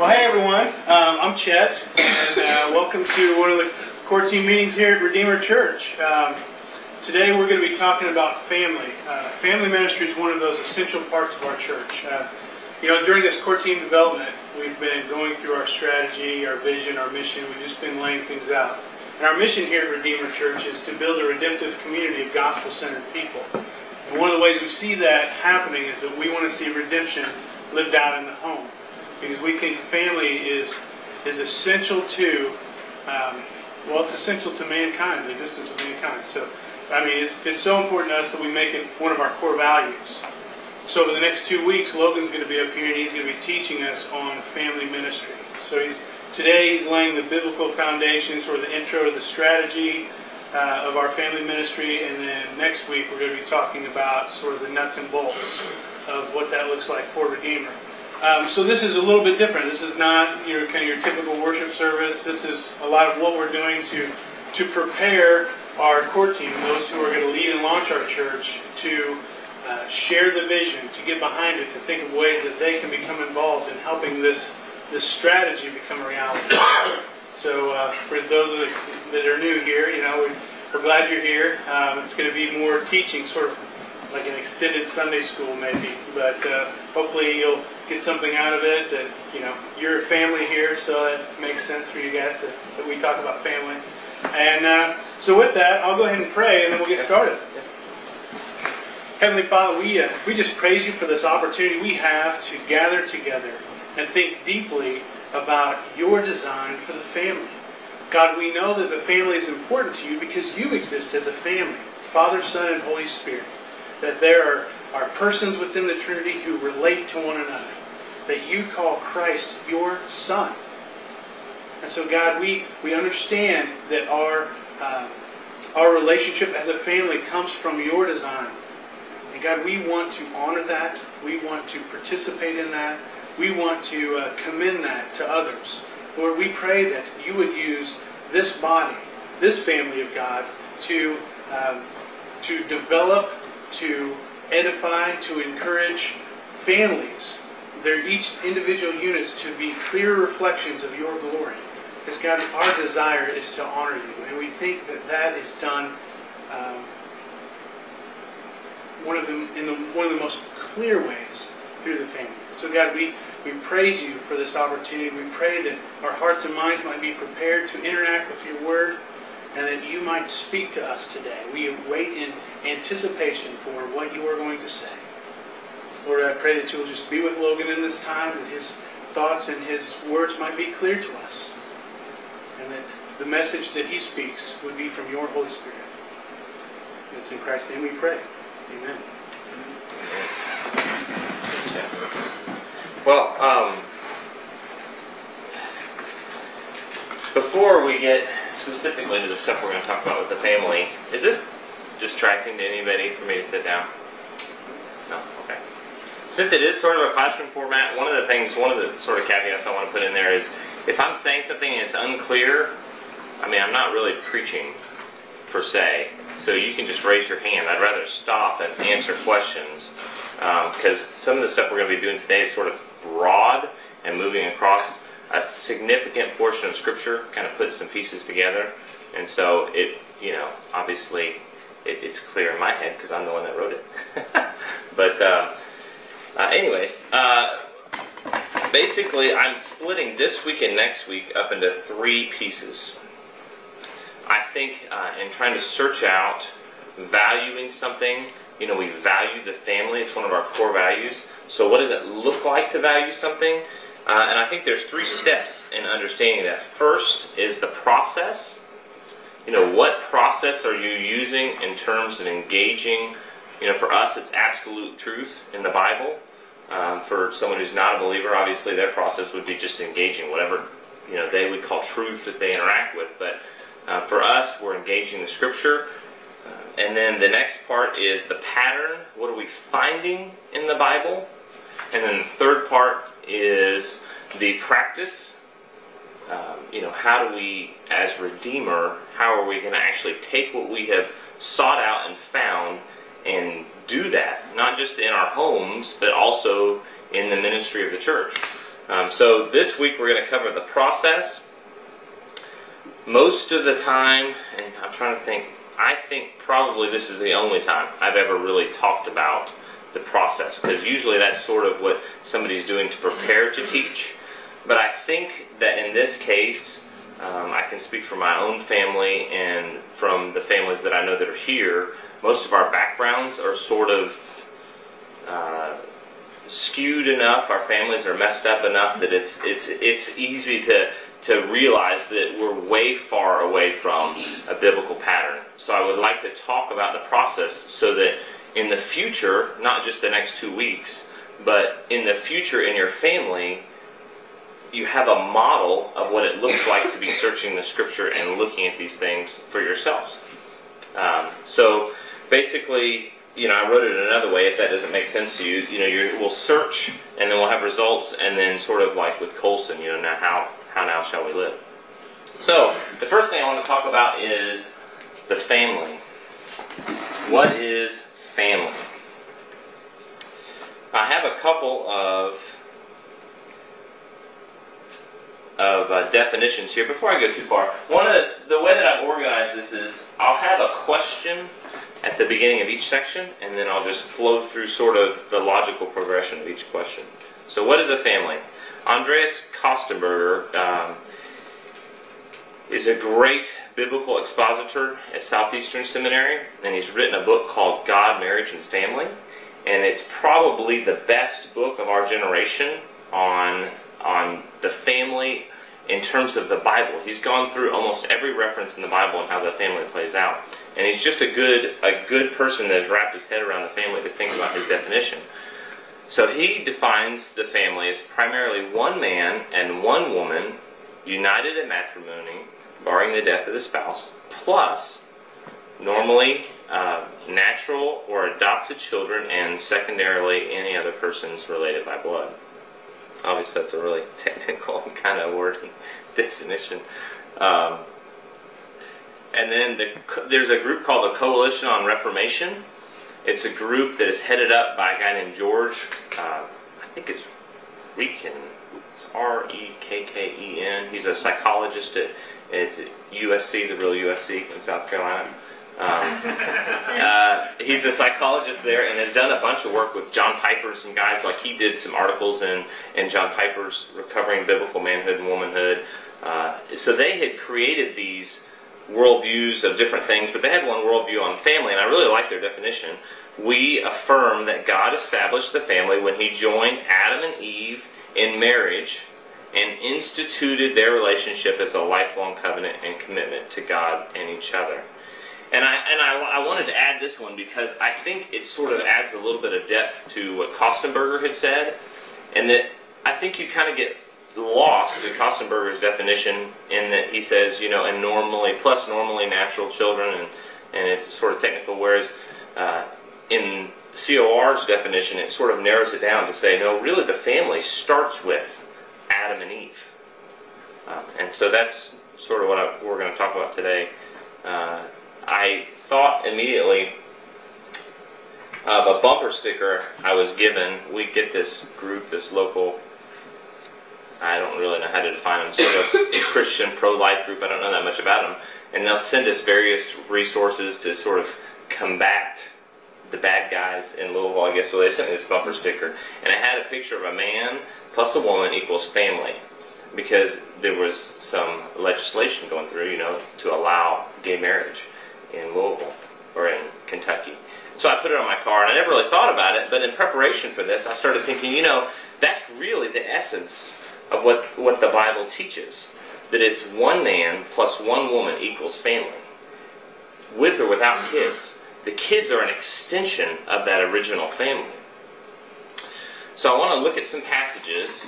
Well, hey everyone, um, I'm Chet, and uh, welcome to one of the core team meetings here at Redeemer Church. Um, today we're going to be talking about family. Uh, family ministry is one of those essential parts of our church. Uh, you know, during this core team development, we've been going through our strategy, our vision, our mission. We've just been laying things out. And our mission here at Redeemer Church is to build a redemptive community of gospel-centered people. And one of the ways we see that happening is that we want to see redemption lived out in the home because we think family is is essential to um, well, it's essential to mankind, the existence of mankind. So, I mean, it's, it's so important to us that we make it one of our core values. So, over the next two weeks, Logan's going to be up here and he's going to be teaching us on family ministry. So, he's today he's laying the biblical foundations or the intro to the strategy uh, of our family ministry, and then next week we're going to be talking about sort of the nuts and bolts of what that looks like for Redeemer. Um, so this is a little bit different. This is not your kind of your typical worship service. This is a lot of what we're doing to to prepare our core team, those who are going to lead and launch our church, to uh, share the vision, to get behind it, to think of ways that they can become involved in helping this this strategy become a reality. so uh, for those that are new here, you know, we, are glad you're here. Um, it's going to be more teaching, sort of like an extended Sunday school maybe. But uh, hopefully you'll get something out of it. That you know you're a family here, so it makes sense for you guys that, that we talk about family. And uh, so with that, I'll go ahead and pray, and then we'll get started. Heavenly Father, we uh, we just praise you for this opportunity we have to gather together and think deeply about your design for the family. God, we know that the family is important to you because you exist as a family, Father, Son, and Holy Spirit that there are, are persons within the Trinity who relate to one another, that you call Christ your Son. And so, God, we, we understand that our, uh, our relationship as a family comes from your design. And God, we want to honor that. We want to participate in that. We want to uh, commend that to others. Lord, we pray that you would use this body, this family of God, to, um, to develop to edify, to encourage families, their each individual units to be clear reflections of your glory. Because God, our desire is to honor you, and we think that that is done um, one of the in the, one of the most clear ways through the family. So God, we we praise you for this opportunity. We pray that our hearts and minds might be prepared to interact with your word and that you might speak to us today. We wait in anticipation for what you are going to say. Lord, I pray that you will just be with Logan in this time, that his thoughts and his words might be clear to us, and that the message that he speaks would be from your Holy Spirit. It's in Christ's name we pray. Amen. Well, um, before we get specifically to the stuff we're going to talk about with the family, is this distracting to anybody for me to sit down? No? Okay. Since it is sort of a classroom format, one of the things, one of the sort of caveats I want to put in there is if I'm saying something and it's unclear, I mean, I'm not really preaching per se. So you can just raise your hand. I'd rather stop and answer questions because um, some of the stuff we're going to be doing today is sort of broad and moving across a significant portion of Scripture, kind of putting some pieces together. And so it, you know, obviously it, it's clear in my head because I'm the one that wrote it. but uh, uh, anyways, uh, basically I'm splitting this week and next week up into three pieces. I think uh, in trying to search out valuing something, you know, we value the family. It's one of our core values. So what does it look like to value something? Uh, and I think there's three steps in understanding that. First is the process. You know, what process are you using in terms of engaging? You know, for us, it's absolute truth in the Bible. Um, for someone who's not a believer, obviously their process would be just engaging whatever you know they would call truth that they interact with. But uh, for us, we're engaging the Scripture. Uh, and then the next part is the pattern. What are we finding in the Bible? And then the third part is the practice. Um, you know, how do we, as Redeemer, how are we going to actually take what we have sought out and found and do that, not just in our homes, but also in the ministry of the church? Um, so this week we're going to cover the process. Most of the time, and I'm trying to think, I think probably this is the only time I've ever really talked about the process because usually that's sort of what somebody's doing to prepare to teach. But I think that in this case, um, I can speak for my own family and from the families that I know that are here. Most of our backgrounds are sort of uh, skewed enough. Our families are messed up enough that it's it's it's easy to to realize that we're way far away from a biblical pattern. So I would like to talk about the process so that in the future, not just the next two weeks, but in the future in your family, you have a model of what it looks like to be searching the scripture and looking at these things for yourselves. Um, so basically, you know, I wrote it another way. If that doesn't make sense to you, you know, you we'll search and then we'll have results, and then sort of like with Colson, you know, now how how now shall we live? So the first thing I want to talk about is the family. What is family? I have a couple of of uh, definitions here. Before I go too far, one of the, the way that I've organized this is I'll have a question at the beginning of each section, and then I'll just flow through sort of the logical progression of each question. So, what is a family? Andreas Kostenberger um, is a great biblical expositor at Southeastern Seminary, and he's written a book called God, Marriage, and Family. And it's probably the best book of our generation on on the family in terms of the Bible. He's gone through almost every reference in the Bible and how the family plays out. And he's just a good a good person that has wrapped his head around the family to think about his definition. So he defines the family as primarily one man and one woman united in matrimony, barring the death of the spouse, plus normally uh, natural or adopted children, and secondarily any other persons related by blood. Obviously, that's a really technical kind of wording definition. Um, and then the, there's a group called the Coalition on Reformation. It's a group that is headed up by a guy named George. Uh, I think it's Rekken. It's R E K K E N. He's a psychologist at, at USC, the real USC in South Carolina. Um, uh, he's a psychologist there and has done a bunch of work with John Piper and some guys. Like he did some articles in, in John Piper's Recovering Biblical Manhood and Womanhood. Uh, so they had created these worldviews of different things, but they had one worldview on family, and I really like their definition. We affirm that God established the family when He joined Adam and Eve in marriage and instituted their relationship as a lifelong covenant and commitment to God and each other. And I and I, I, wanted to add this one because I think it sort of adds a little bit of depth to what Kostenberger had said, and that I think you kind of get lost in Kostenberger's definition in that he says, you know, and normally plus normally natural children, and and it's sort of technical, whereas uh, in COR's definition, it sort of narrows it down to say, no, really the family starts with Adam and Eve, uh, and so that's sort of what I, we're going to talk about today. Uh, I thought immediately of a bumper sticker I was given. We get this group, this local, I don't really know how to define them, sort of Christian pro life group. I don't know that much about them. And they'll send us various resources to sort of combat the bad guys in Louisville, I guess. So they sent me this bumper sticker. And it had a picture of a man plus a woman equals family because there was some legislation going through, you know, to allow gay marriage in Louisville or in Kentucky. So I put it on my car, and I never really thought about it. But in preparation for this, I started thinking, you know, that's really the essence of what what the Bible teaches. That it's one man plus one woman equals family, with or without mm-hmm. kids. The kids are an extension of that original family. So I want to look at some passages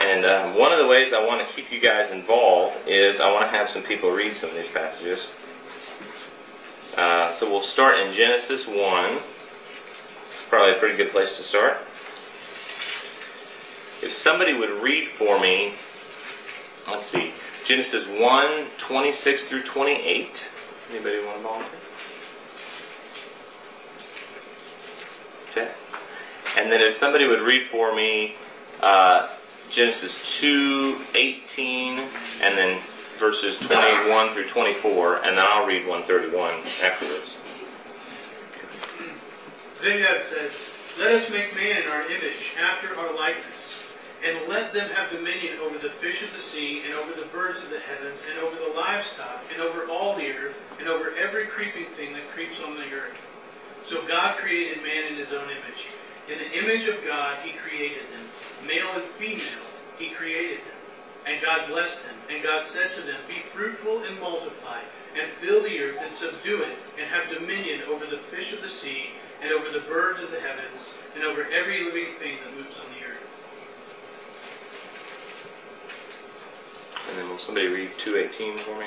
and um, one of the ways I want to keep you guys involved is I want to have some people read some of these passages. Uh, so we'll start in Genesis 1. Probably a pretty good place to start. If somebody would read for me, let's see, Genesis 1, 26 through 28. Anybody want to volunteer? Okay. And then if somebody would read for me uh, Genesis 2, 18, and then verses 21 through 24, and then I'll read 131 afterwards. Then God said, Let us make man in our image, after our likeness, and let them have dominion over the fish of the sea, and over the birds of the heavens, and over the livestock, and over all the earth, and over every creeping thing that creeps on the earth. So God created man in his own image. In the image of God he created them. Male and female he created them. And God blessed them. And God said to them, Be fruitful and multiply, and fill the earth, and subdue it, and have dominion over the fish of the sea, and over the birds of the heavens, and over every living thing that moves on the earth. And then will somebody read 218 for me?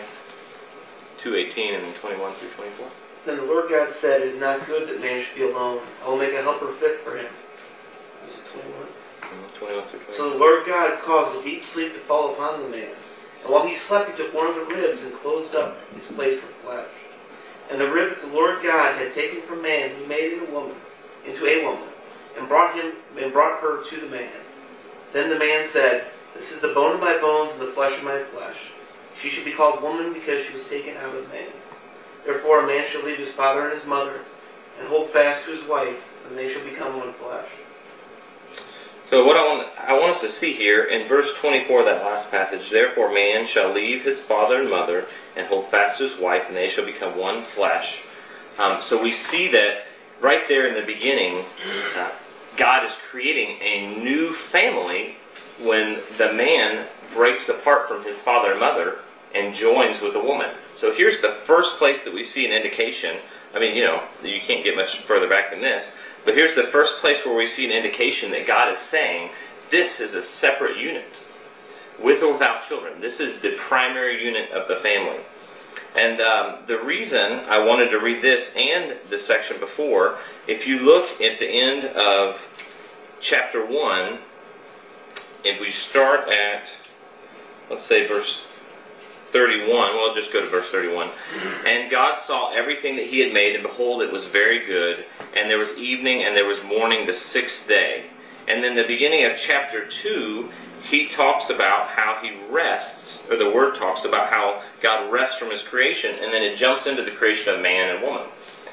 218 and then 21 through 24. Then the Lord God said, It is not good that man should be alone. I will make a helper fit for him. Is it 21? Mhm, 21 So the Lord God caused a deep sleep to fall upon the man. And while he slept, he took one of the ribs and closed up its place with flesh. And the rib that the Lord God had taken from man, he made into a woman, into a woman, and brought him and brought her to the man. Then the man said, This is the bone of my bones and the flesh of my flesh. She should be called woman because she was taken out of man. Therefore a man shall leave his father and his mother, and hold fast to his wife, and they shall become one flesh. So what I want I want us to see here in verse 24, that last passage, therefore man shall leave his father and mother and hold fast to his wife, and they shall become one flesh. Um, so we see that right there in the beginning, uh, God is creating a new family when the man breaks apart from his father and mother and joins with a woman. So here's the first place that we see an indication. I mean, you know, you can't get much further back than this. But here's the first place where we see an indication that God is saying this is a separate unit, with or without children. This is the primary unit of the family. And um, the reason I wanted to read this and the section before, if you look at the end of chapter 1, if we start at, let's say, verse 31, well, I'll just go to verse 31. Mm-hmm. And God saw everything that he had made, and behold, it was very good. And there was evening, and there was morning the sixth day. And then the beginning of chapter 2, he talks about how he rests, or the word talks about how God rests from his creation, and then it jumps into the creation of man and woman.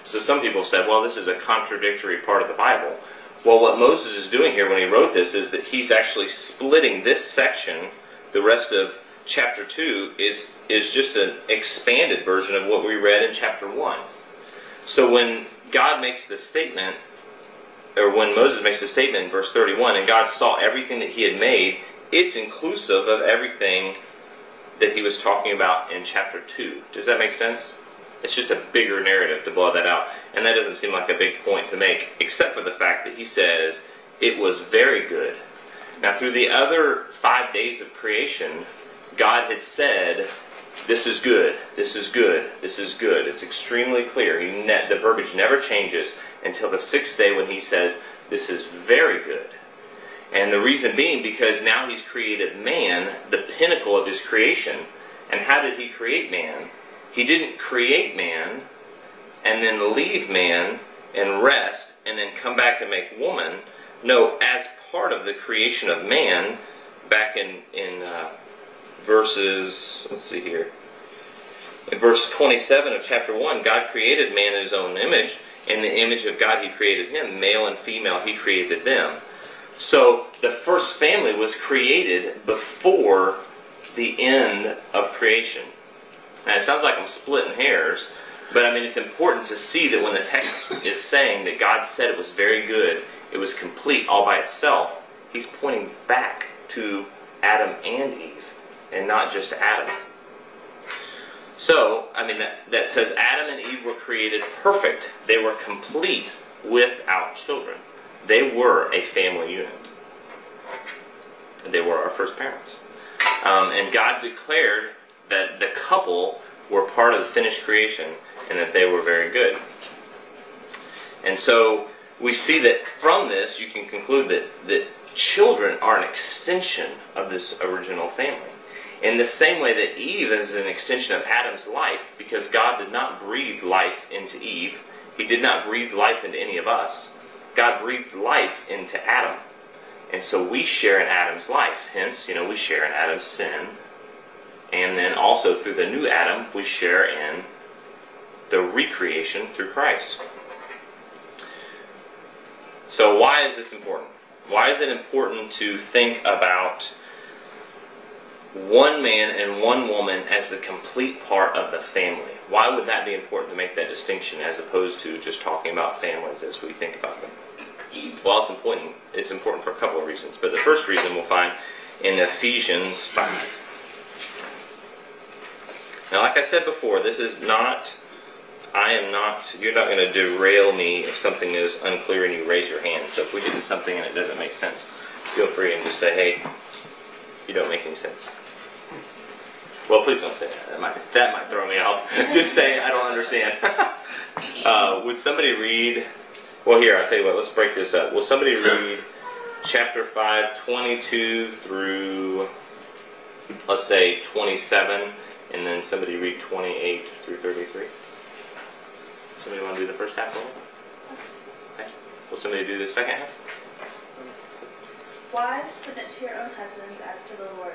So some people said, well, this is a contradictory part of the Bible. Well, what Moses is doing here when he wrote this is that he's actually splitting this section, the rest of chapter 2 is is just an expanded version of what we read in chapter 1. So when God makes this statement or when Moses makes the statement in verse 31 and God saw everything that he had made, it's inclusive of everything that he was talking about in chapter 2. Does that make sense? It's just a bigger narrative to blow that out. And that doesn't seem like a big point to make, except for the fact that he says it was very good. Now, through the other five days of creation, God had said, This is good, this is good, this is good. It's extremely clear. Ne- the verbiage never changes until the sixth day when he says, This is very good. And the reason being because now he's created man, the pinnacle of his creation. And how did he create man? He didn't create man and then leave man and rest and then come back and make woman. No, as part of the creation of man, back in, in uh, verses, let's see here. In verse 27 of chapter 1, God created man in his own image. In the image of God, he created him. Male and female, he created them. So the first family was created before the end of creation. Now it sounds like I'm splitting hairs, but I mean it's important to see that when the text is saying that God said it was very good, it was complete all by itself, he's pointing back to Adam and Eve, and not just Adam. So, I mean, that, that says Adam and Eve were created perfect. They were complete without children. They were a family unit. They were our first parents. Um, and God declared that the couple were part of the finished creation and that they were very good. And so we see that from this you can conclude that, that children are an extension of this original family. In the same way that Eve is an extension of Adam's life, because God did not breathe life into Eve, He did not breathe life into any of us. God breathed life into Adam. And so we share in Adam's life. Hence, you know, we share in Adam's sin. And then also through the new Adam, we share in the recreation through Christ. So why is this important? Why is it important to think about one man and one woman as the complete part of the family? Why would that be important to make that distinction as opposed to just talking about families as we think about them? Well, it's important. It's important for a couple of reasons. But the first reason we'll find in Ephesians 5. Now, like I said before, this is not, I am not, you're not going to derail me if something is unclear and you raise your hand. So if we get to something and it doesn't make sense, feel free and just say, hey, you don't make any sense. Well, please don't say that. That might, that might throw me off. just say, I don't understand. uh, would somebody read, well, here, I'll tell you what, let's break this up. Will somebody read chapter 5, 22 through, let's say, 27? and then somebody read 28 through 33. Somebody want to do the first half of it? Okay. Will somebody do the second half? Wives, submit to your own husbands as to the Lord.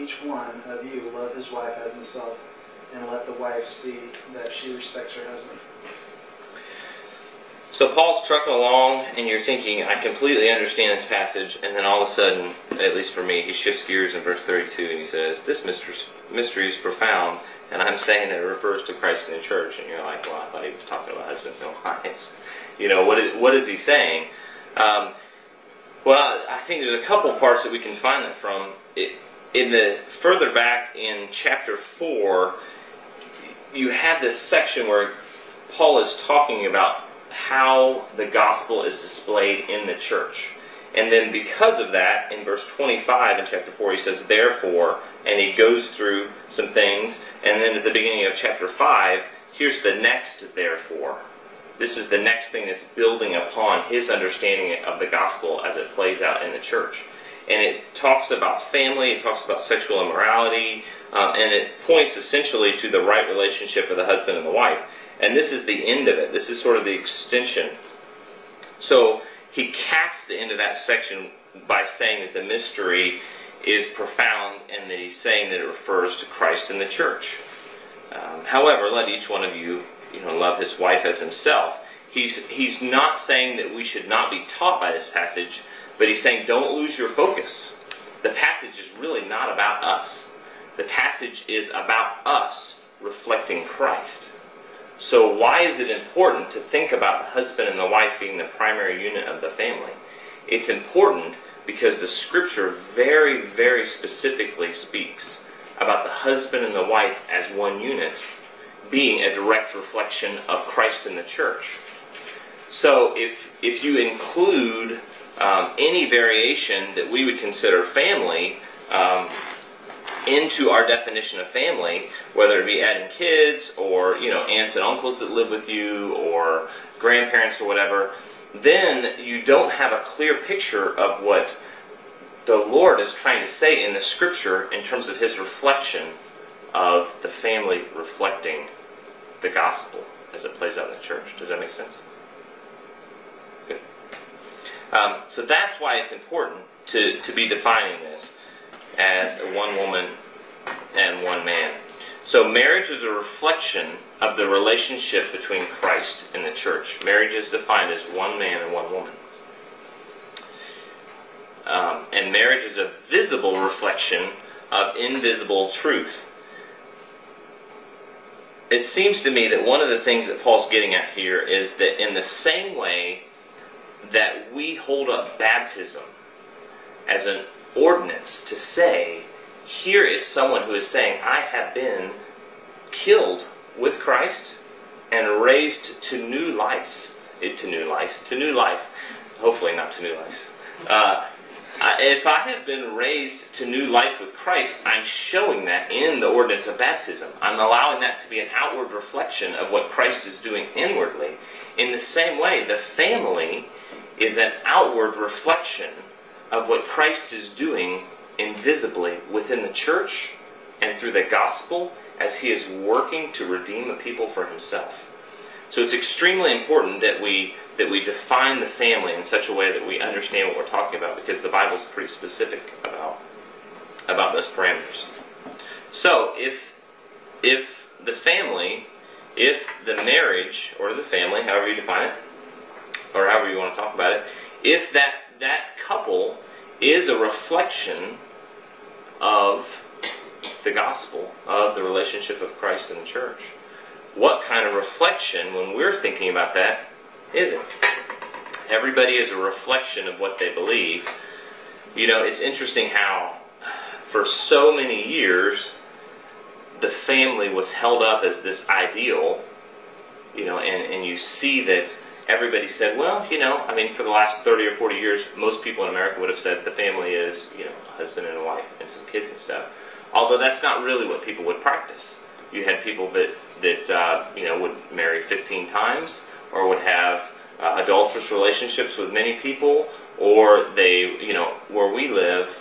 each one of you love his wife as himself, and let the wife see that she respects her husband. So Paul's trucking along, and you're thinking, I completely understand this passage, and then all of a sudden, at least for me, he shifts gears in verse 32, and he says, This mystery is profound, and I'm saying that it refers to Christ and the church. And you're like, well, I thought he was talking about husbands and wives. You know, what is, what is he saying? Um, well, I think there's a couple parts that we can find that from. It, in the further back in chapter four, you have this section where Paul is talking about how the gospel is displayed in the church. And then because of that, in verse 25 in chapter 4, he says, Therefore, and he goes through some things. And then at the beginning of chapter 5, here's the next therefore. This is the next thing that's building upon his understanding of the gospel as it plays out in the church. And it talks about family, it talks about sexual immorality, um, and it points essentially to the right relationship of the husband and the wife. And this is the end of it. This is sort of the extension. So he caps the end of that section by saying that the mystery is profound and that he's saying that it refers to Christ and the church. Um, however, let each one of you, you know, love his wife as himself. He's he's not saying that we should not be taught by this passage, but he's saying don't lose your focus. The passage is really not about us. The passage is about us reflecting Christ. So why is it important to think about the husband and the wife being the primary unit of the family? It's important because the scripture very, very specifically speaks about the husband and the wife as one unit being a direct reflection of Christ in the church. So if if you include um, any variation that we would consider family um, into our definition of family, whether it be adding kids or you know aunts and uncles that live with you or grandparents or whatever, then you don't have a clear picture of what the Lord is trying to say in the scripture in terms of his reflection of the family reflecting the gospel as it plays out in the church. Does that make sense? Um, so that's why it's important to, to be defining this as one woman and one man. So marriage is a reflection of the relationship between Christ and the church. Marriage is defined as one man and one woman. Um, and marriage is a visible reflection of invisible truth. It seems to me that one of the things that Paul's getting at here is that in the same way that we hold up baptism as an ordinance to say, here is someone who is saying, I have been killed with Christ and raised to new life, to new life, to new life. Hopefully not to new life. Uh, if I have been raised to new life with Christ, I'm showing that in the ordinance of baptism. I'm allowing that to be an outward reflection of what Christ is doing inwardly. In the same way, the family is an outward reflection of what Christ is doing invisibly within the church and through the gospel as he is working to redeem a people for himself. So it's extremely important that we that we define the family in such a way that we understand what we're talking about because the Bible is pretty specific about about those parameters. So if if the family, if the marriage or the family, however you define it, or however you want to talk about it, if that that couple is a reflection of the gospel, of the relationship of Christ and the church. What kind of reflection, when we're thinking about that, is it? Everybody is a reflection of what they believe. You know, it's interesting how, for so many years, the family was held up as this ideal, you know, and, and you see that everybody said, well, you know, I mean, for the last 30 or 40 years, most people in America would have said the family is, you know, a husband and a wife and some kids and stuff. Although that's not really what people would practice. You had people that, that uh, you know, would marry 15 times or would have uh, adulterous relationships with many people or they, you know, where we live,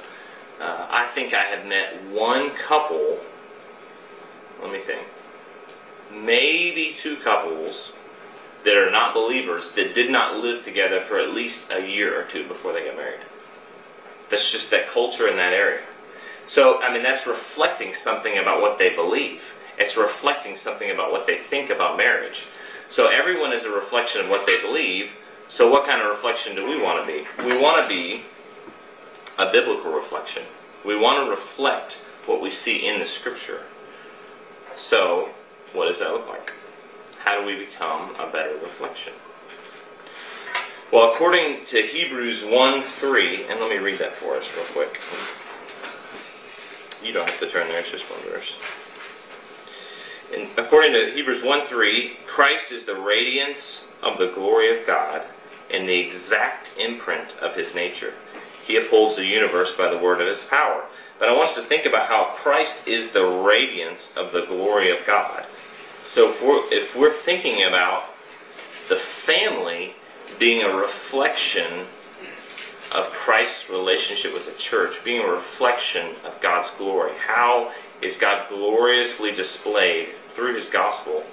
uh, I think I have met one couple, let me think, maybe two couples that are not believers that did not live together for at least a year or two before they got married. That's just that culture in that area. So, I mean, that's reflecting something about what they believe. It's reflecting something about what they think about marriage. So, everyone is a reflection of what they believe. So, what kind of reflection do we want to be? We want to be a biblical reflection. We want to reflect what we see in the Scripture. So, what does that look like? how do we become a better reflection? Well, according to Hebrews 1 3, and let me read that for us real quick. You don't have to turn there, it's just one verse. And according to Hebrews 1 3, Christ is the radiance of the glory of God and the exact imprint of his nature. He upholds the universe by the word of his power. But I want us to think about how Christ is the radiance of the glory of God. So if we're, if we're thinking about the family being a reflection of Christ's relationship with the church, being a reflection of God's glory, how is God gloriously displayed through his gospel?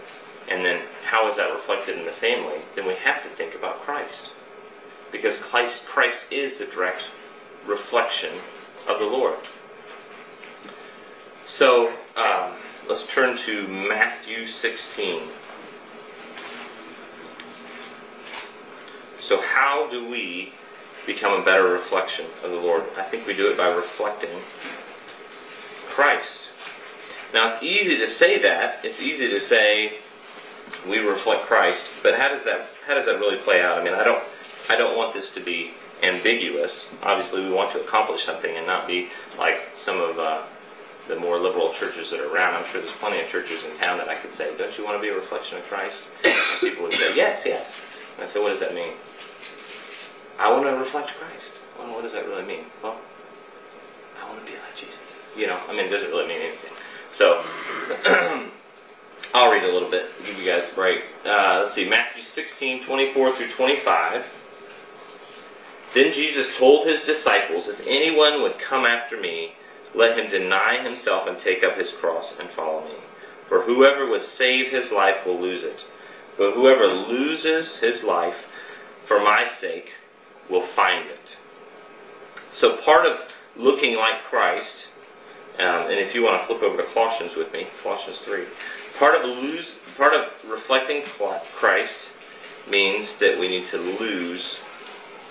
And then how is that reflected in the family? Then we have to think about Christ. Because Christ, Christ is the direct reflection of the Lord. So, um, Let's turn to Matthew 16. So, how do we become a better reflection of the Lord? I think we do it by reflecting Christ. Now, it's easy to say that. It's easy to say we reflect Christ, but how does that how does that really play out? I mean, I don't I don't want this to be ambiguous. Obviously, we want to accomplish something and not be like some of uh, the more liberal churches that are around. I'm sure there's plenty of churches in town that I could say, don't you want to be a reflection of Christ? And people would say, yes, yes. And I said, what does that mean? I want to reflect Christ. Well, what does that really mean? Well, I want to be like Jesus. You know, I mean, it doesn't really mean anything. So, I'll read a little bit, give you guys a break. Uh, let's see, Matthew 16, 24 through 25. Then Jesus told his disciples, If anyone would come after me, let him deny himself and take up his cross and follow me. For whoever would save his life will lose it. But whoever loses his life for my sake will find it. So part of looking like Christ, um, and if you want to flip over to Colossians with me, Colossians 3. Part of lose, part of reflecting Christ means that we need to lose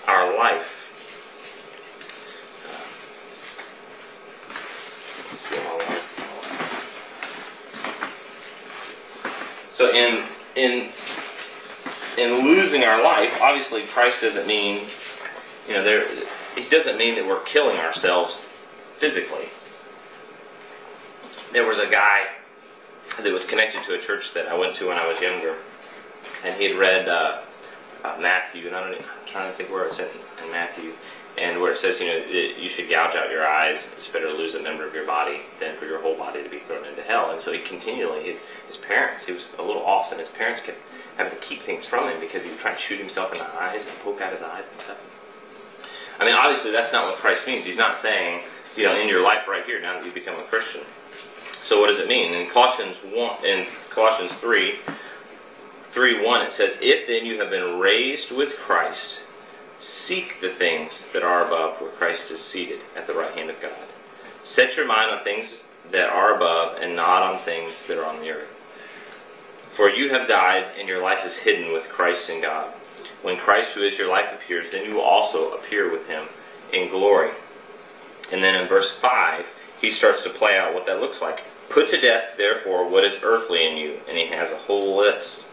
our life. So in in in losing our life, obviously Christ doesn't mean you know there it doesn't mean that we're killing ourselves physically. There was a guy that was connected to a church that I went to when I was younger, and he had read uh, uh, Matthew, and I don't, I'm trying to think where it's in, in Matthew, and where it says, you know, it, you should gouge out your eyes. It's better to lose a member of your body than for your whole body to be thrown into hell. And so he continually, his his parents, he was a little off, and his parents kept having to keep things from him because he would try to shoot himself in the eyes and poke out his eyes and stuff. I mean, obviously, that's not what Christ means. He's not saying, you know, in your life right here, now that you become a Christian. So what does it mean? In Colossians one, in Colossians three, three one, it says, "If then you have been raised with Christ, seek the things that are above, where Christ is seated at the right hand of God. Set your mind on things that are above, and not on things that are on the earth. For you have died, and your life is hidden with Christ in God." When Christ, who is your life, appears, then you will also appear with him in glory. And then in verse 5, he starts to play out what that looks like. Put to death, therefore, what is earthly in you. And he has a whole list.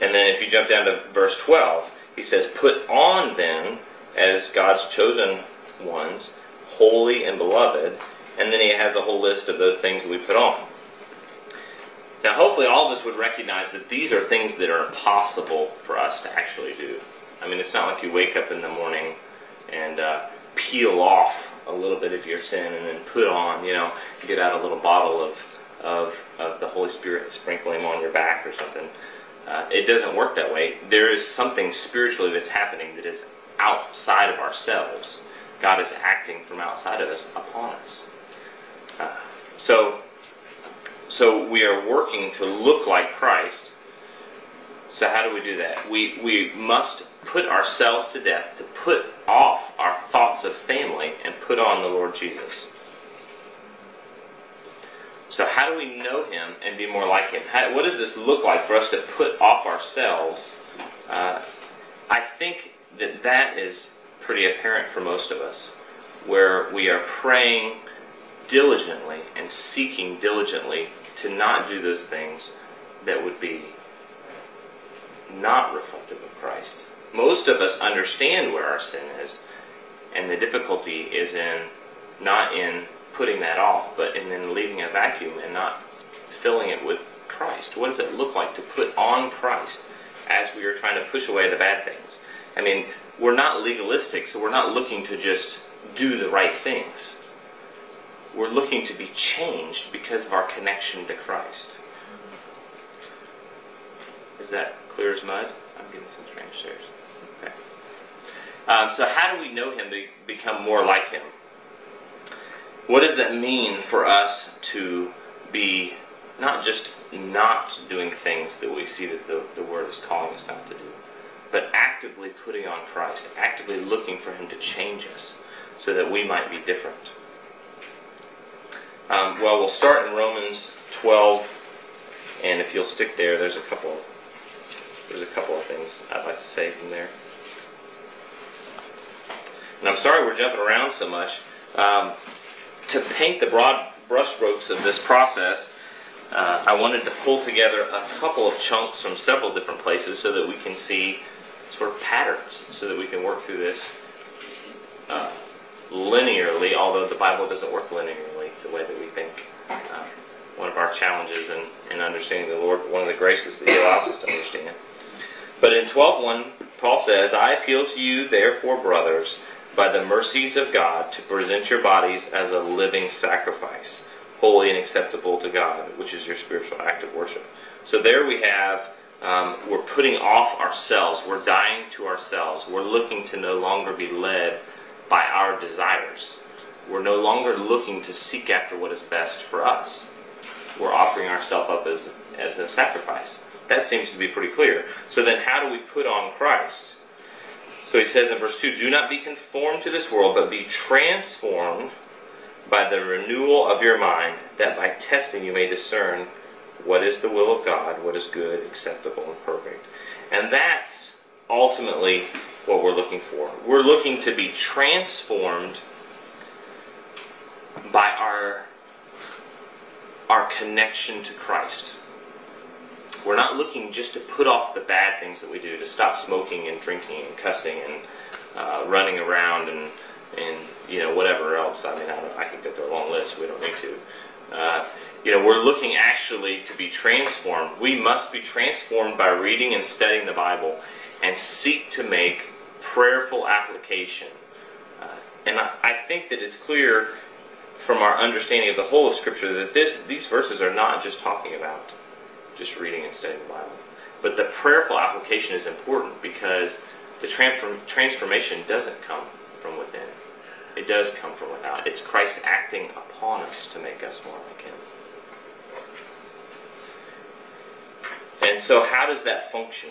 And then if you jump down to verse 12, he says, Put on then, as God's chosen ones, holy and beloved. And then he has a whole list of those things that we put on. Now, hopefully, all of us would recognize that these are things that are impossible for us to actually do. I mean, it's not like you wake up in the morning and uh, peel off a little bit of your sin and then put on, you know, get out a little bottle of, of, of the Holy Spirit sprinkling Him on your back or something. Uh, it doesn't work that way. There is something spiritually that's happening that is outside of ourselves. God is acting from outside of us upon us. Uh, so so we are working to look like Christ. So how do we do that? We we must put ourselves to death to put off our thoughts of family and put on the Lord Jesus. So how do we know Him and be more like Him? How, what does this look like for us to put off ourselves? Uh, I think that that is pretty apparent for most of us, where we are praying diligently and seeking diligently to not do those things that would be not reflective of Christ. Most of us understand where our sin is, and the difficulty is in not in putting that off, but and then leaving a vacuum and not filling it with Christ. What does it look like to put on Christ as we are trying to push away the bad things? I mean, we're not legalistic, so we're not looking to just do the right things we're looking to be changed because of our connection to Christ. Is that clear as mud? I'm getting some strange stares. Okay. Um, so, how do we know Him to become more like Him? What does that mean for us to be not just not doing things that we see that the, the Word is calling us not to do, but actively putting on Christ, actively looking for Him to change us so that we might be different? Um, well, we'll start in Romans 12, and if you'll stick there, there's a couple. There's a couple of things I'd like to say from there. And I'm sorry we're jumping around so much. Um, to paint the broad brushstrokes of this process, uh, I wanted to pull together a couple of chunks from several different places so that we can see sort of patterns, so that we can work through this uh, linearly, although the Bible doesn't work linearly the way that we think. Uh, one of our challenges in, in understanding the Lord, one of the graces that He allows us to understand. But in 12.1, Paul says, I appeal to you, therefore, brothers, by the mercies of God, to present your bodies as a living sacrifice, holy and acceptable to God, which is your spiritual act of worship. So there we have, um, we're putting off ourselves, we're dying to ourselves, we're looking to no longer be led by our desires. We're no longer looking to seek after what is best for us. We're offering ourselves up as, as a sacrifice. That seems to be pretty clear. So then how do we put on Christ? So he says in verse 2, Do not be conformed to this world, but be transformed by the renewal of your mind, that by testing you may discern what is the will of God, what is good, acceptable, and perfect. And that's ultimately what we're looking for. We're looking to be transformed by our our connection to Christ. We're not looking just to put off the bad things that we do, to stop smoking and drinking and cussing and uh, running around and and you know whatever else. I mean, I, I can go through a long list. We don't need to. Uh, you know, we're looking actually to be transformed. We must be transformed by reading and studying the Bible and seek to make prayerful application. Uh, and I, I think that it's clear from our understanding of the whole of Scripture that this, these verses are not just talking about just reading and studying the Bible. But the prayerful application is important because the transform, transformation doesn't come from within. It does come from without. It's Christ acting upon us to make us more like Him. And so, how does that function?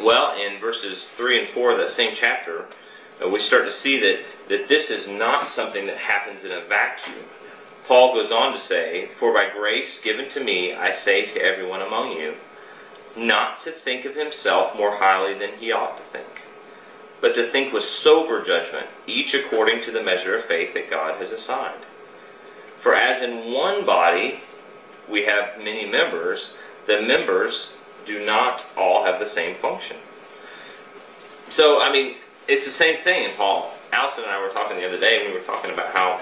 Well, in verses 3 and 4 of that same chapter, uh, we start to see that, that this is not something that happens in a vacuum. Paul goes on to say, For by grace given to me, I say to everyone among you, not to think of himself more highly than he ought to think, but to think with sober judgment, each according to the measure of faith that God has assigned. For as in one body we have many members, the members do not all have the same function. So, I mean, it's the same thing in Paul. Allison and I were talking the other day, and we were talking about how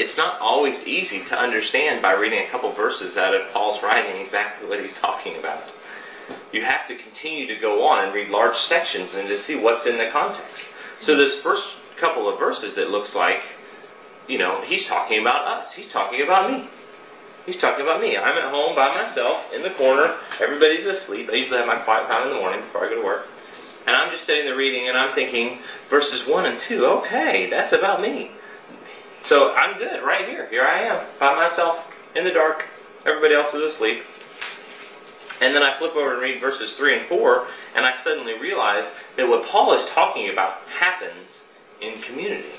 it's not always easy to understand by reading a couple verses out of Paul's writing exactly what he's talking about. You have to continue to go on and read large sections and to see what's in the context. So this first couple of verses, it looks like, you know, he's talking about us. He's talking about me. He's talking about me. I'm at home by myself in the corner. Everybody's asleep. I usually have my quiet time in the morning before I go to work. And I'm just sitting there reading and I'm thinking, verses 1 and 2, okay, that's about me. So I'm good right here. Here I am by myself in the dark. Everybody else is asleep. And then I flip over and read verses 3 and 4, and I suddenly realize that what Paul is talking about happens in community.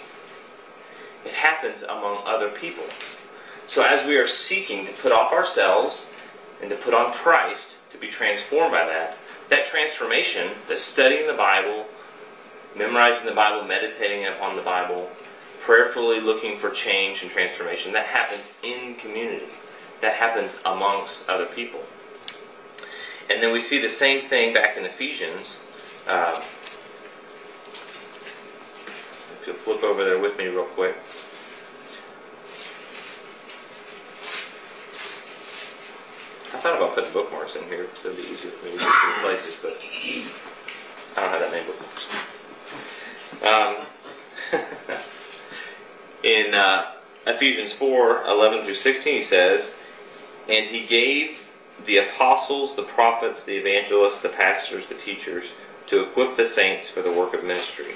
It happens among other people. So as we are seeking to put off ourselves and to put on Christ, to be transformed by that, that transformation, the studying the Bible, memorizing the Bible, meditating upon the Bible, prayerfully looking for change and transformation, that happens in community. That happens amongst other people. And then we see the same thing back in Ephesians. Uh, if you'll flip over there with me real quick. I thought about putting bookmarks in here so it'd be easier for me to get to the places, but I don't have that many bookmarks. Um, in uh, Ephesians 4 11 through 16, he says, And he gave the apostles, the prophets, the evangelists, the pastors, the teachers to equip the saints for the work of ministry,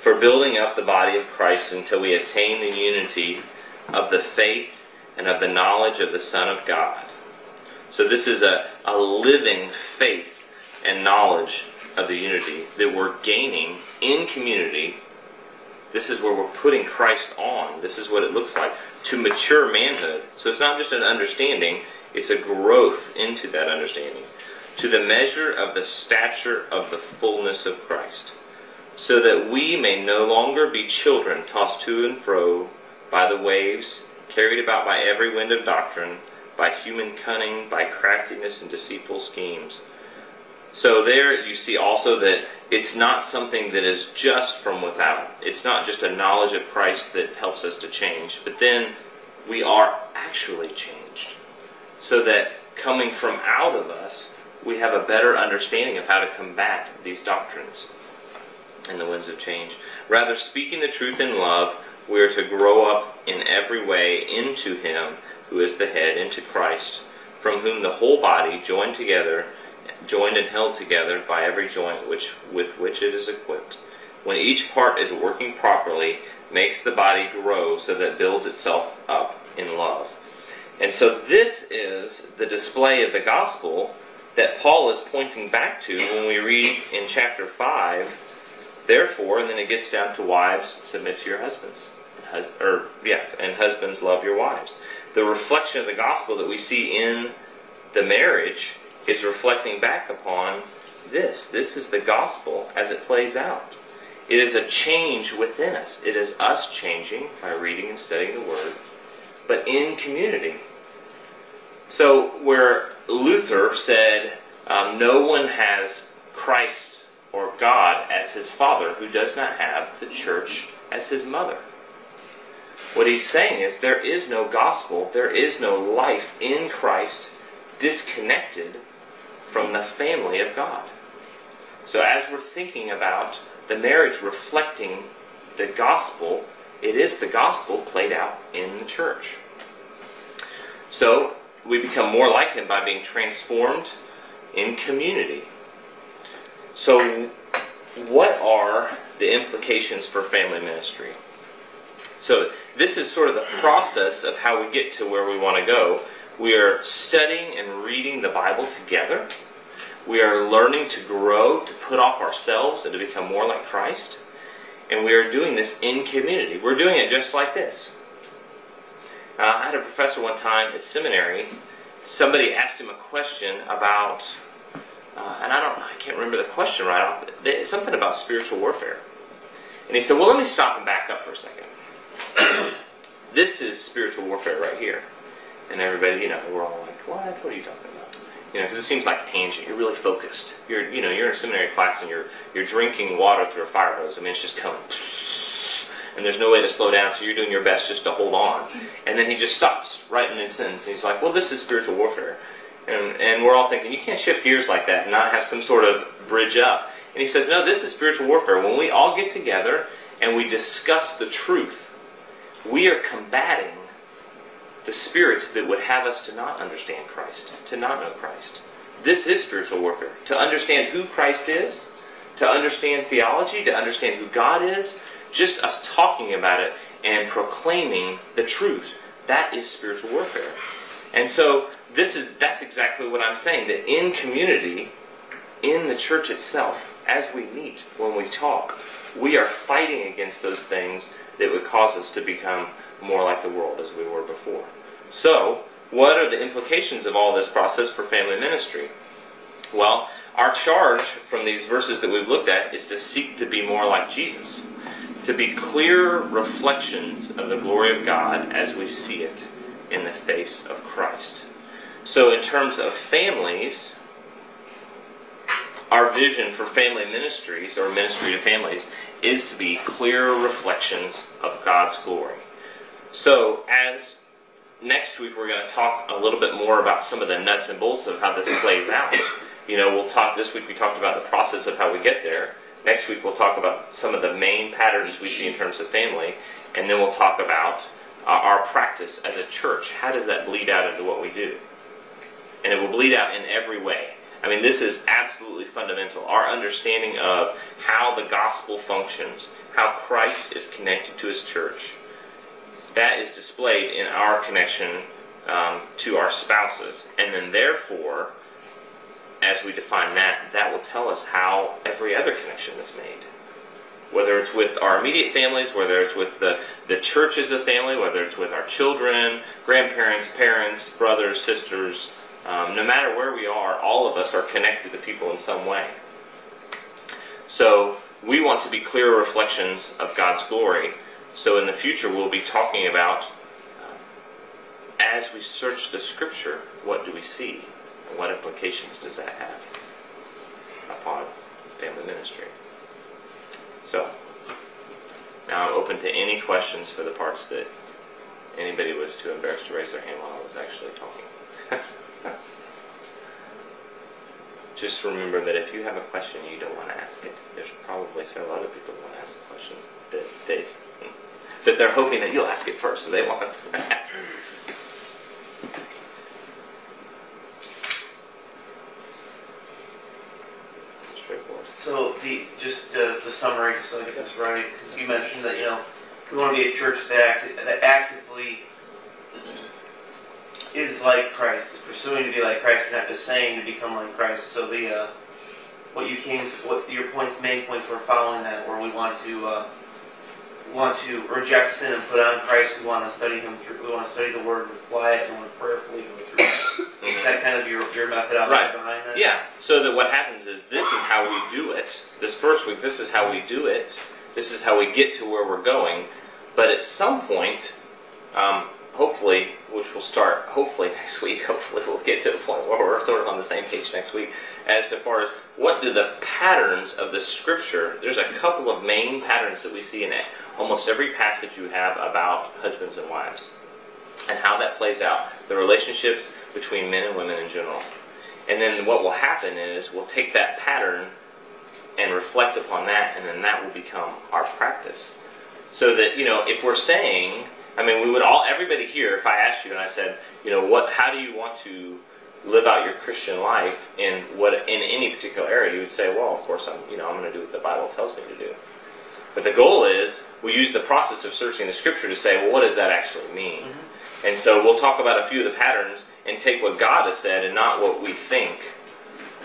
for building up the body of Christ until we attain the unity of the faith and of the knowledge of the Son of God. So this is a, a living faith and knowledge of the unity that we're gaining in community. This is where we're putting Christ on. This is what it looks like to mature manhood. So it's not just an understanding, it's a growth into that understanding. To the measure of the stature of the fullness of Christ. So that we may no longer be children tossed to and fro by the waves carried about by every wind of doctrine, by human cunning, by craftiness and deceitful schemes. So there you see also that it's not something that is just from without. It's not just a knowledge of Christ that helps us to change, but then we are actually changed. So that coming from out of us, we have a better understanding of how to combat these doctrines and the winds of change. Rather, speaking the truth in love, we are to grow up in every way into Him who is the head, into Christ, from whom the whole body, joined together, joined and held together by every joint which, with which it is equipped, when each part is working properly, makes the body grow so that it builds itself up in love. And so this is the display of the gospel that Paul is pointing back to when we read in chapter 5, therefore, and then it gets down to wives, submit to your husbands hus- or yes, and husbands love your wives. The reflection of the gospel that we see in the marriage is reflecting back upon this. This is the gospel as it plays out. It is a change within us. It is us changing by reading and studying the Word, but in community. So, where Luther said, um, No one has Christ or God as his father who does not have the church as his mother. What he's saying is there is no gospel, there is no life in Christ disconnected from the family of God. So, as we're thinking about the marriage reflecting the gospel, it is the gospel played out in the church. So, we become more like him by being transformed in community. So, what are the implications for family ministry? So, this is sort of the process of how we get to where we want to go. We are studying and reading the Bible together. We are learning to grow, to put off ourselves, and to become more like Christ. And we are doing this in community. We're doing it just like this. Uh, I had a professor one time at seminary. Somebody asked him a question about, uh, and I don't, I can't remember the question right off. But something about spiritual warfare. And he said, "Well, let me stop and back up for a second. this is spiritual warfare right here." And everybody, you know, we're all like, "What? What are you talking about?" You know, because it seems like a tangent. You're really focused. You're, you know, you're in a seminary class and you're you're drinking water through a fire hose. I mean, it's just coming and there's no way to slow down, so you're doing your best just to hold on. And then he just stops right in mid sentence. He's like, well, this is spiritual warfare. And, and we're all thinking, you can't shift gears like that and not have some sort of bridge up. And he says, no, this is spiritual warfare. When we all get together and we discuss the truth, we are combating the spirits that would have us to not understand Christ, to not know Christ. This is spiritual warfare. To understand who Christ is, to understand theology, to understand who God is, just us talking about it and proclaiming the truth, that is spiritual warfare. And so this is that's exactly what I'm saying that in community, in the church itself, as we meet, when we talk, we are fighting against those things that would cause us to become more like the world as we were before. So, what are the implications of all this process for family ministry? Well, our charge from these verses that we've looked at is to seek to be more like Jesus to be clear reflections of the glory of God as we see it in the face of Christ. So, in terms of families, our vision for family ministries or ministry to families is to be clear reflections of God's glory. So, as next week we're going to talk a little bit more about some of the nuts and bolts of how this plays out. You know, we'll talk this week we talked about the process of how we get there. Next week, we'll talk about some of the main patterns we see in terms of family, and then we'll talk about uh, our practice as a church. How does that bleed out into what we do? And it will bleed out in every way. I mean, this is absolutely fundamental. Our understanding of how the gospel functions, how Christ is connected to his church, that is displayed in our connection um, to our spouses. And then, therefore, as we define that, that will tell us how every other connection is made. Whether it's with our immediate families, whether it's with the, the church as a family, whether it's with our children, grandparents, parents, brothers, sisters, um, no matter where we are, all of us are connected to people in some way. So we want to be clear reflections of God's glory. So in the future, we'll be talking about uh, as we search the Scripture, what do we see? And what implications does that have upon family ministry? So, now I'm open to any questions for the parts that anybody was too embarrassed to raise their hand while I was actually talking. Just remember that if you have a question you don't want to ask it, there's probably several other people who want to ask the question that they that they're hoping that you'll ask it first, so they want to ask. So the just uh, the summary, so I get this right, because you mentioned that you know we want to be a church that, act, that actively is like Christ, is pursuing to be like Christ, and not just saying to become like Christ. So the uh, what you came, what your points, main points were following that, where we want to uh, want to reject sin and put on Christ. We want to study Him through. We want to study the Word with quiet and want to prayerfully go through. Is that kind of your your methodology Right. behind that? Yeah. So that what happens is this is how we do it. This first week, this is how we do it. This is how we get to where we're going. But at some point, um, hopefully, which will start hopefully next week. Hopefully, we'll get to the point where we're sort of on the same page next week as to far as what do the patterns of the scripture. There's a couple of main patterns that we see in it, almost every passage you have about husbands and wives, and how that plays out. The relationships between men and women in general. And then what will happen is we'll take that pattern and reflect upon that, and then that will become our practice. So that, you know, if we're saying, I mean, we would all, everybody here, if I asked you and I said, you know, what, how do you want to live out your Christian life in what, in any particular area, you would say, well, of course, I'm, you know, I'm going to do what the Bible tells me to do. But the goal is we use the process of searching the Scripture to say, well, what does that actually mean? Mm-hmm. And so we'll talk about a few of the patterns and take what God has said and not what we think.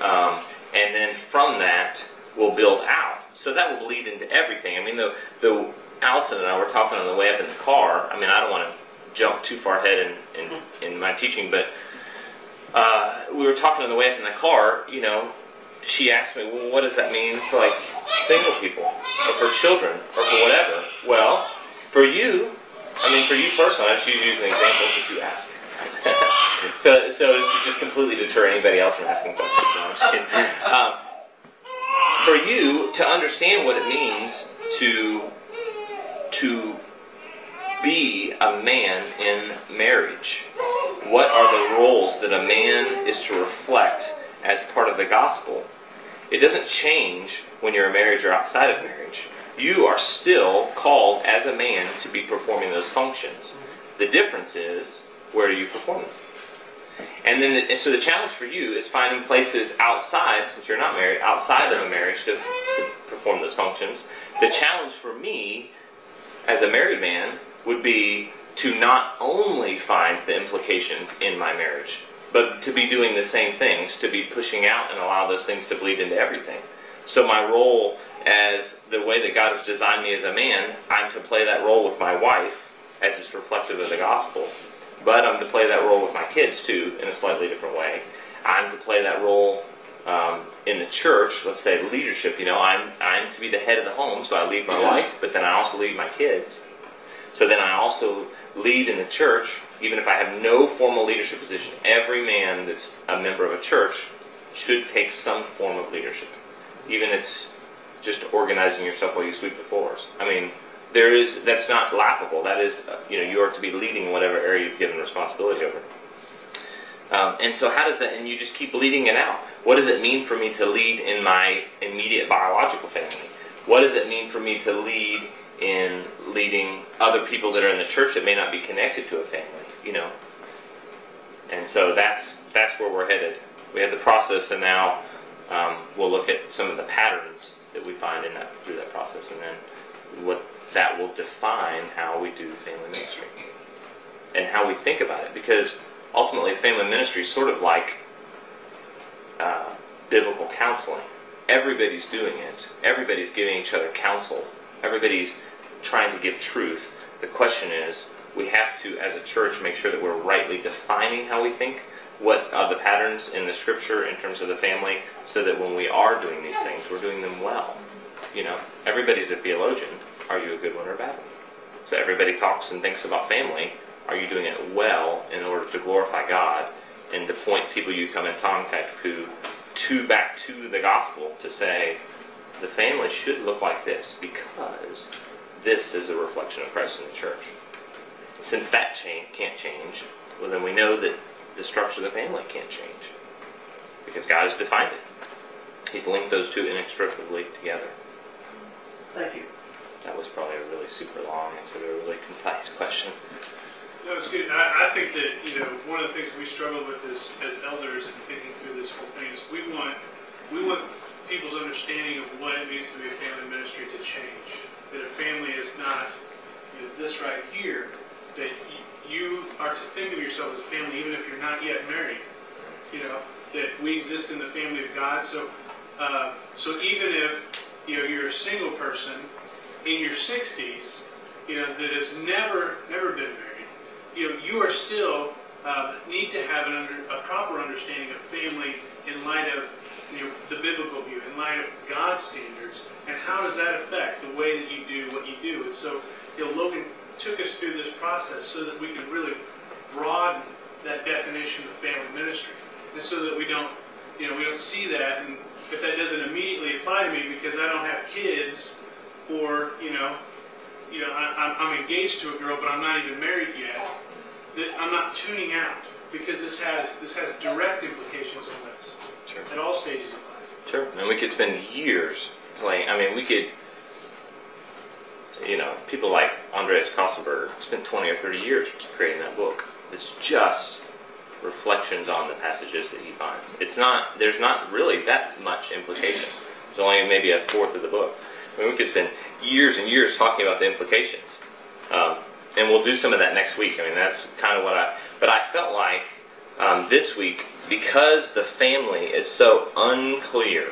Um, and then from that, we'll build out. So that will lead into everything. I mean, the, the Allison and I were talking on the way up in the car. I mean, I don't want to jump too far ahead in, in, in my teaching, but uh, we were talking on the way up in the car. You know, she asked me, well, what does that mean for like single people or for children or for whatever? Well, for you, I mean, for you personally, I should use an example if you ask. so, so to just completely deter anybody else from asking questions. No, I'm just kidding. Um, for you to understand what it means to to be a man in marriage. What are the roles that a man is to reflect as part of the gospel? It doesn't change when you're a marriage or outside of marriage. You are still called as a man to be performing those functions. The difference is where do you perform them? And then, the, so the challenge for you is finding places outside, since you're not married, outside of a marriage to, to perform those functions. The challenge for me, as a married man, would be to not only find the implications in my marriage, but to be doing the same things, to be pushing out and allow those things to bleed into everything. So my role as the way that God has designed me as a man, I'm to play that role with my wife as it's reflective of the gospel. But I'm to play that role with my kids too in a slightly different way. I'm to play that role um, in the church. Let's say leadership. You know, I'm I'm to be the head of the home, so I lead my wife, but then I also lead my kids. So then I also lead in the church, even if I have no formal leadership position. Every man that's a member of a church should take some form of leadership, even if it's just organizing yourself while you sweep the floors. I mean, there is that's not laughable. That is, uh, you know, you are to be leading whatever area you've given responsibility over. Um, and so, how does that? And you just keep leading it out. What does it mean for me to lead in my immediate biological family? What does it mean for me to lead in leading other people that are in the church that may not be connected to a family? You know. And so that's that's where we're headed. We have the process, and now um, we'll look at some of the patterns that we find in that through that process, and then what that will define how we do family ministry and how we think about it. Because ultimately, family ministry is sort of like uh, biblical counseling. Everybody's doing it. Everybody's giving each other counsel. Everybody's trying to give truth. The question is, we have to, as a church, make sure that we're rightly defining how we think, what are the patterns in the scripture in terms of the family, so that when we are doing these things, we're doing them well. You know, everybody's a theologian, are you a good one or a bad one? So everybody talks and thinks about family. Are you doing it well in order to glorify God and to point people you come in contact who to back to the gospel to say the family should look like this because this is a reflection of Christ in the church. Since that change can't change, well then we know that the structure of the family can't change because God has defined it. He's linked those two inextricably together. Thank you. That was probably a really super long answer to a really concise question. No, it's good. I, I think that you know one of the things we struggle with is as elders and thinking through this whole thing is we want we want people's understanding of what it means to be a family ministry to change. That a family is not you know, this right here. That you are to think of yourself as a family even if you're not yet married. You know that we exist in the family of God. So uh, so even if you know you're a single person in your 60s, you know, that has never never been married, you know, you are still uh, need to have an under, a proper understanding of family in light of you know, the biblical view, in light of God's standards, and how does that affect the way that you do what you do? And so, you know, Logan took us through this process so that we can really broaden that definition of family ministry, and so that we don't, you know, we don't see that, and if that doesn't immediately apply to me because I don't have kids, or you know, you know, I, I'm engaged to a girl, but I'm not even married yet, that I'm not tuning out because this has this has direct implications on us Sure. at all stages of life. Sure. And we could spend years playing. I mean, we could, you know, people like Andreas Köstenberger spent 20 or 30 years creating that book. It's just reflections on the passages that he finds. It's not, there's not really that much implication. There's only maybe a fourth of the book. I mean, we could spend years and years talking about the implications. Um, and we'll do some of that next week. I mean, that's kind of what I, but I felt like um, this week, because the family is so unclear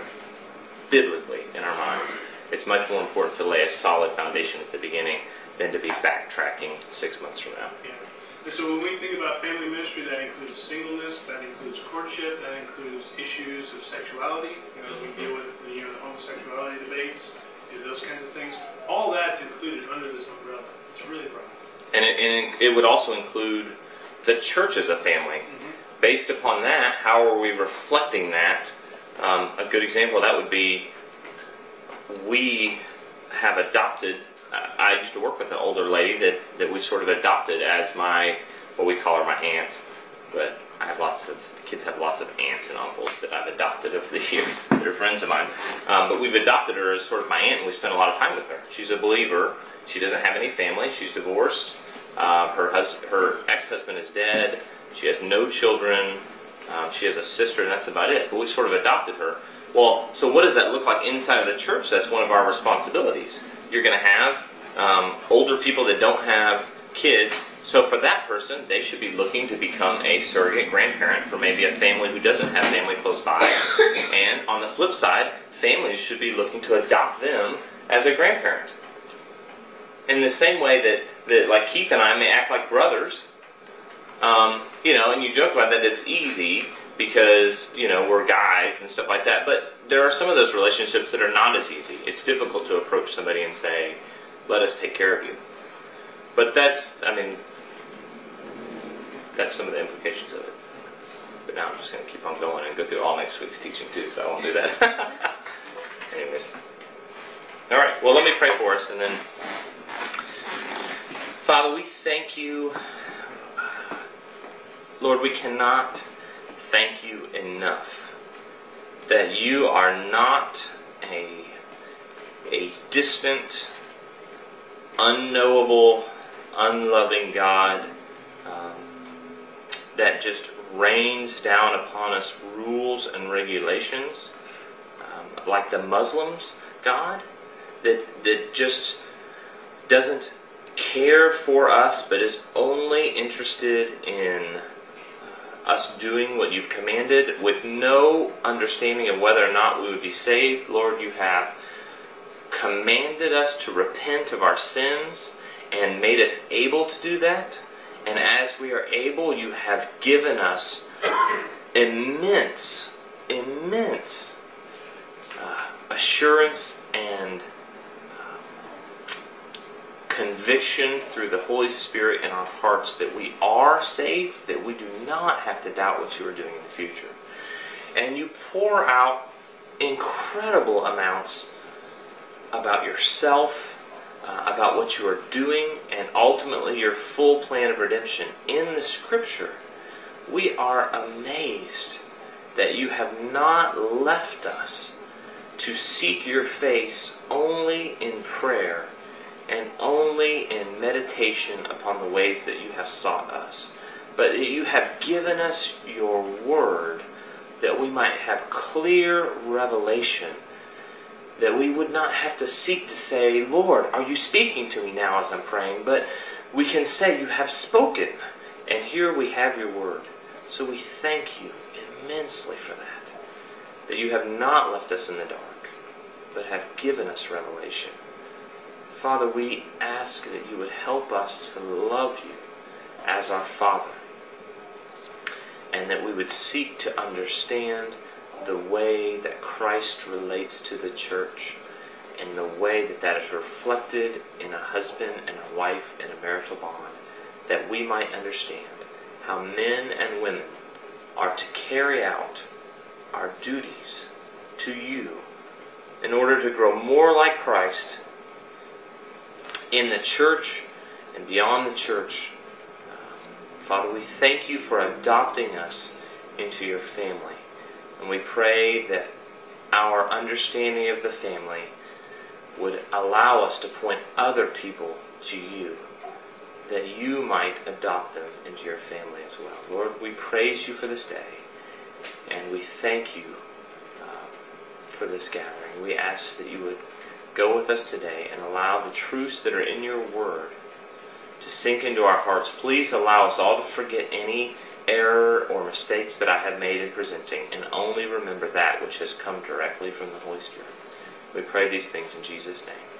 biblically in our minds, it's much more important to lay a solid foundation at the beginning than to be backtracking six months from now. Yeah. And so when we think about family ministry, that includes singleness, that includes courtship, that includes issues of sexuality. You know, we deal with you know the homosexuality debates, you know, those kinds of things. All that's included under this umbrella. It's really broad. And it, and it would also include the church as a family. Mm-hmm. Based upon that, how are we reflecting that? Um, a good example of that would be we have adopted. Uh, I used to work with an older lady that, that we sort of adopted as my, what we call her my aunt. But I have lots of, kids have lots of aunts and uncles that I've adopted over the years that are friends of mine. Um, but we've adopted her as sort of my aunt and we spend a lot of time with her. She's a believer. She doesn't have any family. She's divorced. Uh, her hus- her ex-husband is dead. She has no children. Um, she has a sister, and that's about it. But we sort of adopted her. Well, so what does that look like inside of the church? That's one of our responsibilities. You're going to have um, older people that don't have kids. So for that person, they should be looking to become a surrogate grandparent for maybe a family who doesn't have family close by. And on the flip side, families should be looking to adopt them as a grandparent. In the same way that, that like Keith and I may act like brothers, um, you know, and you joke about that it's easy because, you know, we're guys and stuff like that. But there are some of those relationships that are not as easy. It's difficult to approach somebody and say, let us take care of you. But that's, I mean, that's some of the implications of it. But now I'm just going to keep on going and go through all next week's teaching too, so I won't do that. Anyways. All right, well, let me pray for us and then. Father, we thank you. Lord, we cannot thank you enough that you are not a, a distant, unknowable, unloving God um, that just rains down upon us rules and regulations, um, like the Muslims, God, that, that just doesn't care for us, but is only interested in us doing what you've commanded with no understanding of whether or not we would be saved. Lord, you have commanded us to repent of our sins and made us able to do that. And as we are able, you have given us immense, immense uh, assurance and conviction through the Holy Spirit in our hearts that we are saved, that we do not have to doubt what you are doing in the future. And you pour out incredible amounts about yourself, uh, about what you are doing, and ultimately your full plan of redemption in the Scripture. We are amazed that you have not left us to seek your face only in prayer and only in meditation upon the ways that you have sought us, but that you have given us your word that we might have clear revelation, that we would not have to seek to say, Lord, are you speaking to me now as I'm praying? But we can say, You have spoken, and here we have your word. So we thank you immensely for that, that you have not left us in the dark, but have given us revelation. Father, we ask that you would help us to love you as our Father, and that we would seek to understand the way that Christ relates to the church, and the way that that is reflected in a husband and a wife in a marital bond, that we might understand how men and women are to carry out our duties to you in order to grow more like Christ in the church and beyond the church. Um, Father, we thank you for adopting us into your family. And we pray that our understanding of the family would allow us to point other people to you, that you might adopt them into your family as well. Lord, we praise you for this day, and we thank you uh, for this gathering. We ask that you would go with us today and allow the truths that are in your word to sink into our hearts. Please allow us all to forget any error or mistakes that I have made in presenting and only remember that which has come directly from the Holy Spirit. We pray these things in Jesus' name.